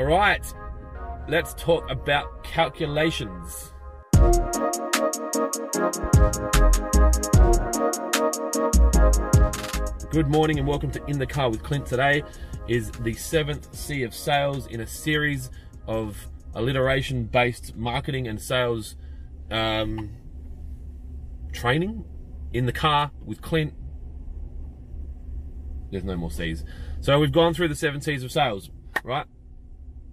All right, let's talk about calculations. Good morning and welcome to In the Car with Clint. Today is the seventh C of sales in a series of alliteration based marketing and sales um, training in the car with Clint. There's no more C's. So we've gone through the seven C's of sales, right?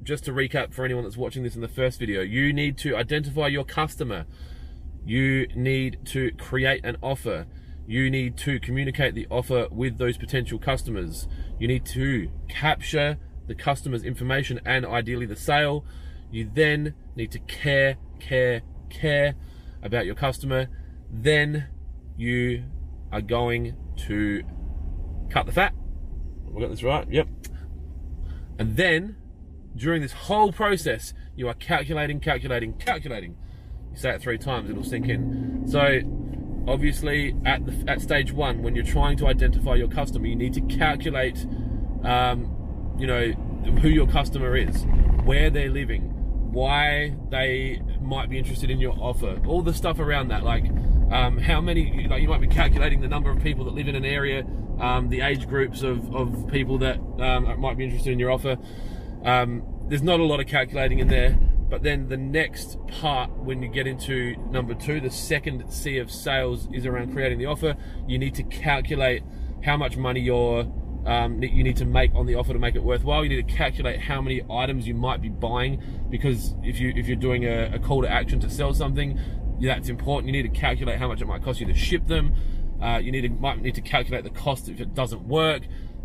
Just to recap for anyone that's watching this in the first video, you need to identify your customer. You need to create an offer. You need to communicate the offer with those potential customers. You need to capture the customer's information and ideally the sale. You then need to care, care, care about your customer. Then you are going to cut the fat. We got this right? Yep. And then during this whole process, you are calculating, calculating, calculating. You say it three times, it'll sink in. So obviously at the, at stage one, when you're trying to identify your customer, you need to calculate, um, you know, who your customer is, where they're living, why they might be interested in your offer, all the stuff around that, like um, how many, like you might be calculating the number of people that live in an area, um, the age groups of, of people that um, might be interested in your offer. Um, there's not a lot of calculating in there, but then the next part, when you get into number two, the second C of sales is around creating the offer. You need to calculate how much money you're um, you need to make on the offer to make it worthwhile. You need to calculate how many items you might be buying because if you if you're doing a, a call to action to sell something, that's important. You need to calculate how much it might cost you to ship them. Uh, you need to might need to calculate the cost if it doesn't work.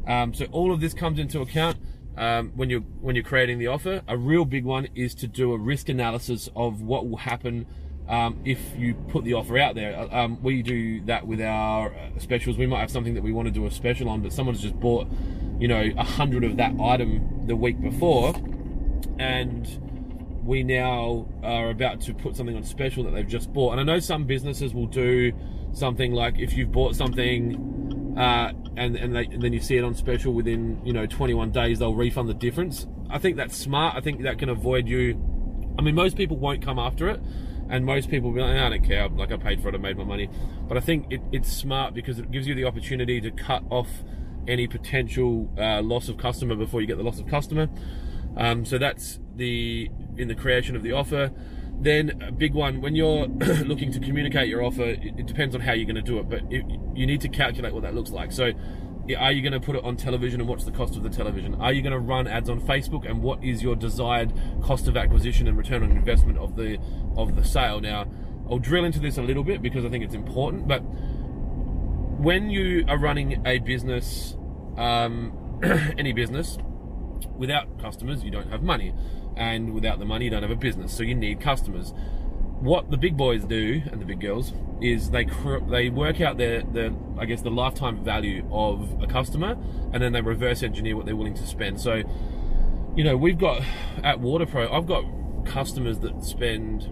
Um, so all of this comes into account um, when you're when you're creating the offer. A real big one is to do a risk analysis of what will happen um, if you put the offer out there. Uh, um, we do that with our uh, specials. We might have something that we want to do a special on, but someone's just bought, you know, a hundred of that item the week before, and we now are about to put something on special that they've just bought. And I know some businesses will do something like if you've bought something uh, and and, they, and, then you see it on special within you know 21 days, they'll refund the difference. I think that's smart. I think that can avoid you. I mean, most people won't come after it, and most people will be like, I don't care. Like I paid for it, I made my money. But I think it, it's smart because it gives you the opportunity to cut off any potential uh, loss of customer before you get the loss of customer. Um, so that's the in the creation of the offer. Then a big one when you're looking to communicate your offer, it, it, depends on how you're going to do it, but it, you need to calculate what that looks like. So are you going to put it on television and what's the cost of the television? Are you going to run ads on Facebook and what is your desired cost of acquisition and return on investment of the of the sale? Now, I'll drill into this a little bit because I think it's important, but when you are running a business, um, any business, without customers, you don't have money and without the money, you don't have a business. So you need customers. What the big boys do and the big girls is they they work out their, their I guess the lifetime value of a customer, and then they reverse engineer what they're willing to spend. So, you know, we've got at WaterPro, I've got customers that spend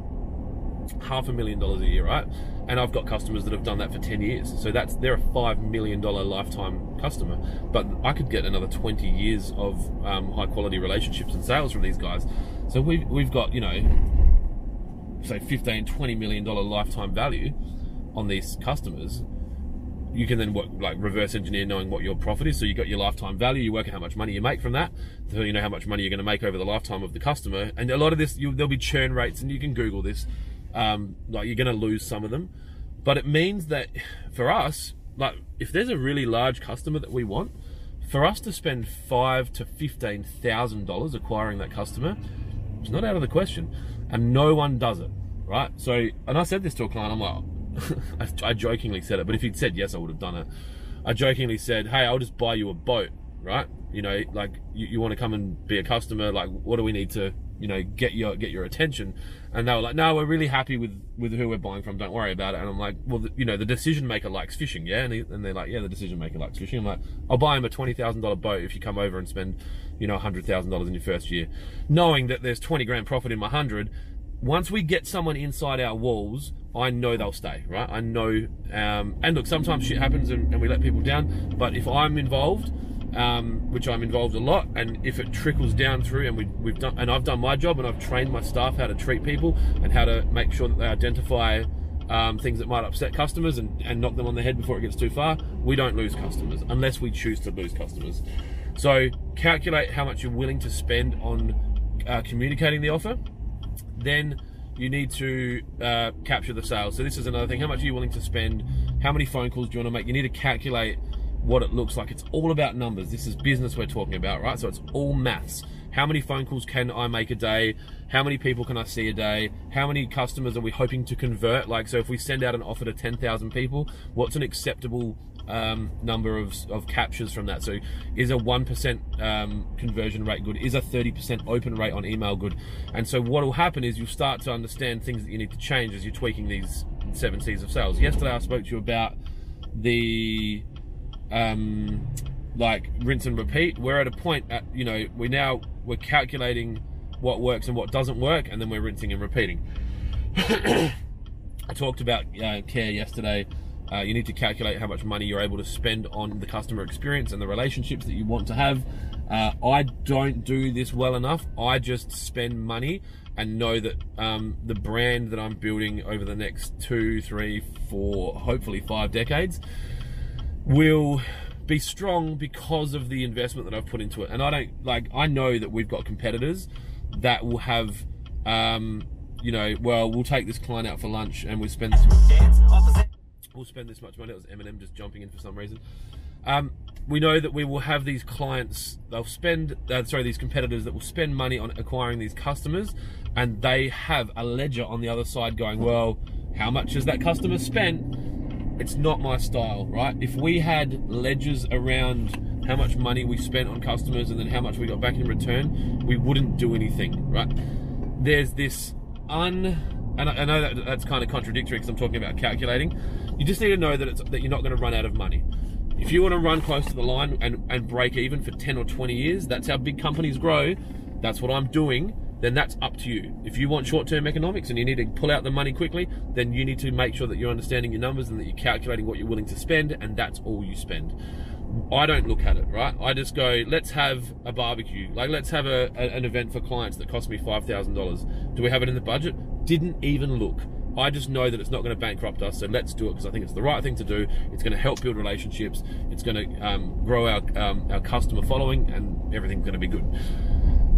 half a million dollars a year, right? And I've got customers that have done that for 10 years. So that's they're a five million dollar lifetime customer. But I could get another 20 years of um, high quality relationships and sales from these guys. So we've we've got you know, say 15, 20 million dollar lifetime value on these customers. You can then work like reverse engineer knowing what your profit is. So you got your lifetime value. You work out how much money you make from that. So you know how much money you're going to make over the lifetime of the customer. And a lot of this, you, there'll be churn rates, and you can Google this um, like you're going to lose some of them, but it means that for us, like if there's a really large customer that we want, for us to spend five to fifteen thousand dollars acquiring that customer, it's not out of the question, and no one does it, right? So, and I said this to a client, I'm like, I, jokingly said it, but if he'd said yes, I would have done it. I jokingly said, hey, I'll just buy you a boat, right? You know, like you, you want to come and be a customer, like what do we need to you know get your get your attention. And they were like no we're really happy with with who we're buying from. Don't worry about it. And i'm like well the, you know the decision maker likes fishing. Yeah. And, he, and, they're like yeah the decision maker likes fishing. I'm like i'll buy him a $20000 boat if you come over and spend you know $100000 in your first year. Knowing that there's 20 grand profit in my 100 once we get someone inside our walls I know they'll stay, right? I know, um, and look, sometimes shit happens and, and we let people down, but if I'm involved, um, which I'm involved a lot. And if it trickles down through, and we, we've done, and I've done my job, and I've trained my staff how to treat people and how to make sure that they identify um, things that might upset customers and, and knock them on the head before it gets too far. We don't lose customers unless we choose to lose customers. So calculate how much you're willing to spend on uh, communicating the offer. Then you need to uh, capture the sales. So this is another thing. How much are you willing to spend? How many phone calls do you want to make? You need to calculate what it looks like. It's all about numbers. This is business we're talking about, right? So it's all maths. How many phone calls can I make a day? How many people can I see a day? How many customers are we hoping to convert? Like, so if we send out an offer to 10,000 people, what's an acceptable um, number of, of captures from that? So is a 1% um, conversion rate good? Is a 30% open rate on email good? And so what will happen is you'll start to understand things that you need to change as you're tweaking these seven C's of sales. Yesterday I spoke to you about the um, like rinse and repeat. We're at a point at you know we now we're calculating what works and what doesn't work, and then we're rinsing and repeating. I talked about uh, care yesterday. Uh, you need to calculate how much money you're able to spend on the customer experience and the relationships that you want to have. Uh, I don't do this well enough. I just spend money and know that um, the brand that I'm building over the next two, three, four, hopefully five decades will be strong because of the investment that I've put into it. And I don't like I know that we've got competitors that will have um, you know, well, we'll take this client out for lunch and we'll spend this we'll spend this much money. It was Eminem just jumping in for some reason. Um, we know that we will have these clients, they'll spend, uh, sorry, these competitors that will spend money on acquiring these customers and they have a ledger on the other side going, well, how much has that customer spent? It's not my style, right? If we had ledgers around how much money we spent on customers and then how much we got back in return, we wouldn't do anything, right? There's this un, and I know that that's kind of contradictory because I'm talking about calculating. You just need to know that it's that you're not going to run out of money. If you want to run close to the line and, and break even for 10 or 20 years, that's how big companies grow. That's what I'm doing then that's up to you. If you want short-term economics and you need to pull out the money quickly, then you need to make sure that you're understanding your numbers and that you're calculating what you're willing to spend, and that's all you spend. I don't look at it, right? I just go, let's have a barbecue. Like, let's have a, a an event for clients that cost me $5,000. Do we have it in the budget? Didn't even look. I just know that it's not going to bankrupt us, so let's do it because I think it's the right thing to do. It's going to help build relationships. It's going to um, grow our um, our customer following, and everything's going to be good.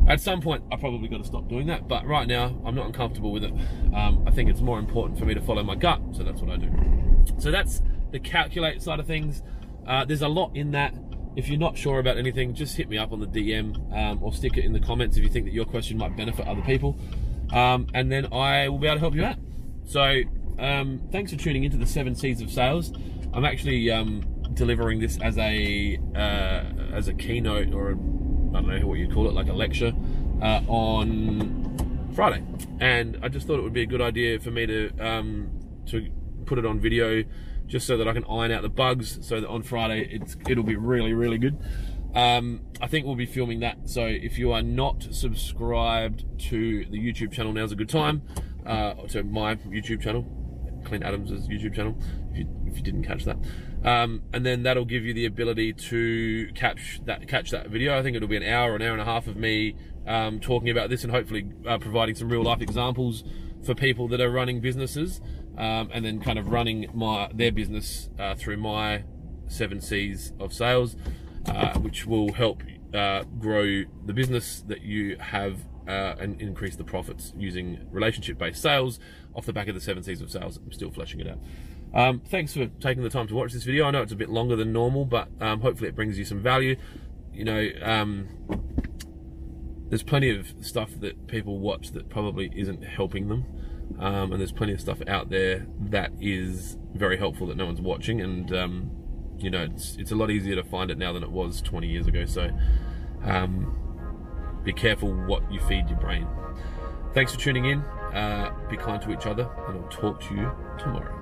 At some point, I probably got to stop doing that, but right now, I'm not uncomfortable with it. Um, I think it's more important for me to follow my gut, so that's what I do. So that's the calculate side of things. Uh, there's a lot in that. If you're not sure about anything, just hit me up on the DM um, or stick it in the comments if you think that your question might benefit other people. Um, and then I will be able to help you out. So um, thanks for tuning into the Seven C's of Sales. I'm actually um, delivering this as a uh, as a keynote or a I don't know what you call it, like a lecture uh, on Friday, and I just thought it would be a good idea for me to um, to put it on video, just so that I can iron out the bugs, so that on Friday it's it'll be really really good. Um, I think we'll be filming that. So if you are not subscribed to the YouTube channel, now's a good time. Uh, to my YouTube channel, Clint Adams' YouTube channel, if you, if you didn't catch that. Um, and then that'll give you the ability to catch that catch that video. I think it'll be an hour, an hour and a half of me um, talking about this, and hopefully uh, providing some real life examples for people that are running businesses, um, and then kind of running my their business uh, through my seven C's of sales, uh, which will help uh, grow the business that you have uh, and increase the profits using relationship-based sales off the back of the seven C's of sales. I'm still fleshing it out. Um, thanks for taking the time to watch this video. I know it's a bit longer than normal, but um, hopefully it brings you some value. You know, um, there's plenty of stuff that people watch that probably isn't helping them. Um, and there's plenty of stuff out there that is very helpful that no one's watching. And, um, you know, it's, it's a lot easier to find it now than it was 20 years ago. So um, be careful what you feed your brain. Thanks for tuning in. Uh, be kind to each other, and I'll talk to you tomorrow.